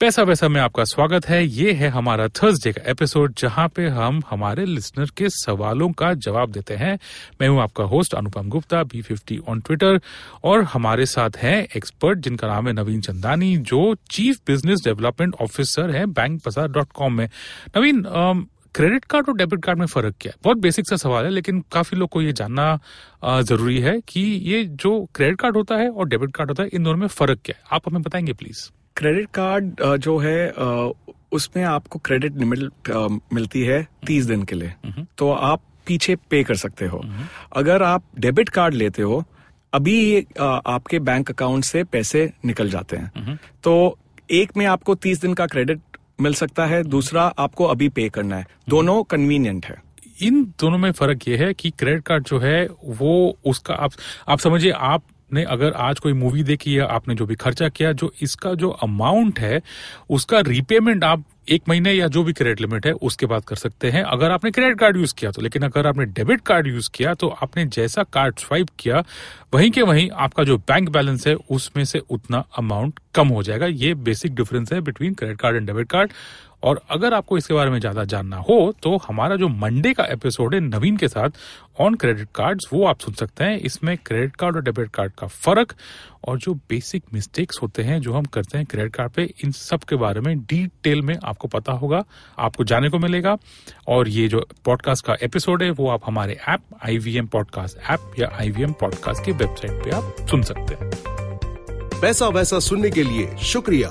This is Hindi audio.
पैसा वैसा में आपका स्वागत है। ये है हमारा थर्सडे का एपिसोड जहाँ पे हम हमारे लिसनर के सवालों का जवाब देते हैं। मैं हूँ आपका host Anupam Gupta B fifty on Twitter और हमारे साथ हैं एक्सपर्ट जिनका नाम है नवीन चंदानी, जो चीफ बिज़नेस डेवलपमेंट ऑफिसर है बैंक बाज़ार डॉट कॉम में। नवीन क्रेडिट कार्ड और डेबिट कार्ड में फ़र्क क्या है? बहुत बेसिक सा सवाल है, लेकिन काफ़ी लोग को ये जानना ज़रूरी है कि ये जो क्रेडिट कार्ड होता है और डेबिट कार्ड होता है, इन दोनों में फ़र्क क्या है? आप हमें बताएँगे प्लीज़ क्रेडिट कार्ड जो है उसमें आपको क्रेडिट लिमिट मिलती है तीस दिन के लिए। तो आप पीछे पे कर सकते हो। अगर आप डेबिट कार्ड लेते हो अभी आपके बैंक अकाउंट से पैसे निकल जाते हैं। तो एक में आपको तीस दिन का क्रेडिट मिल सकता है दूसरा आपको अभी पे करना है। दोनों कन्वीनियंट है। इन दोनों में फ़र्क ये है कि क्रेडिट कार्ड जो है वो उसका आप आप समझिए आपने अगर आज कोई मूवी देखी या आपने जो भी खर्चा किया, जो इसका जो अमाउंट है, उसका रीपेमेंट आप एक महीने या जो भी क्रेडिट लिमिट है, उसके बाद कर सकते हैं। अगर आपने क्रेडिट कार्ड यूज़ किया तो लेकिन अगर आपने डेबिट कार्ड यूज़ किया तो आपने जैसा कार्ड स्वाइप किया, वहीं के वहीं आपका जो बैंक बैलेंस है, उसमें से उतना अमाउंट कम हो जाएगा। ये बेसिक डिफरेंस है between credit card and debit card और अगर आपको इसके बारे में ज़्यादा जानना हो तो हमारा जो मंडे का एपिसोड है नवीन के साथ ऑन क्रेडिट कार्ड्स वो आप सुन सकते हैं। इसमें क्रेडिट कार्ड और डेबिट कार्ड का फ़र्क और जो बेसिक मिस्टेक्स होते हैं, जो हम करते हैं क्रेडिट कार्ड पे, इन सब के बारे में डिटेल में आपको पता होगा, आपको जाने को मिलेगा। और ये जो पॉडकास्ट का एपिसोड है, वो आप हमारे ऐप आईवीएम पॉडकास्ट ऐप या आईवीएम पॉडकास्ट की वेबसाइट पे आप सुन सकते हैं। पैसा वैसा सुनने के लिए शुक्रिया।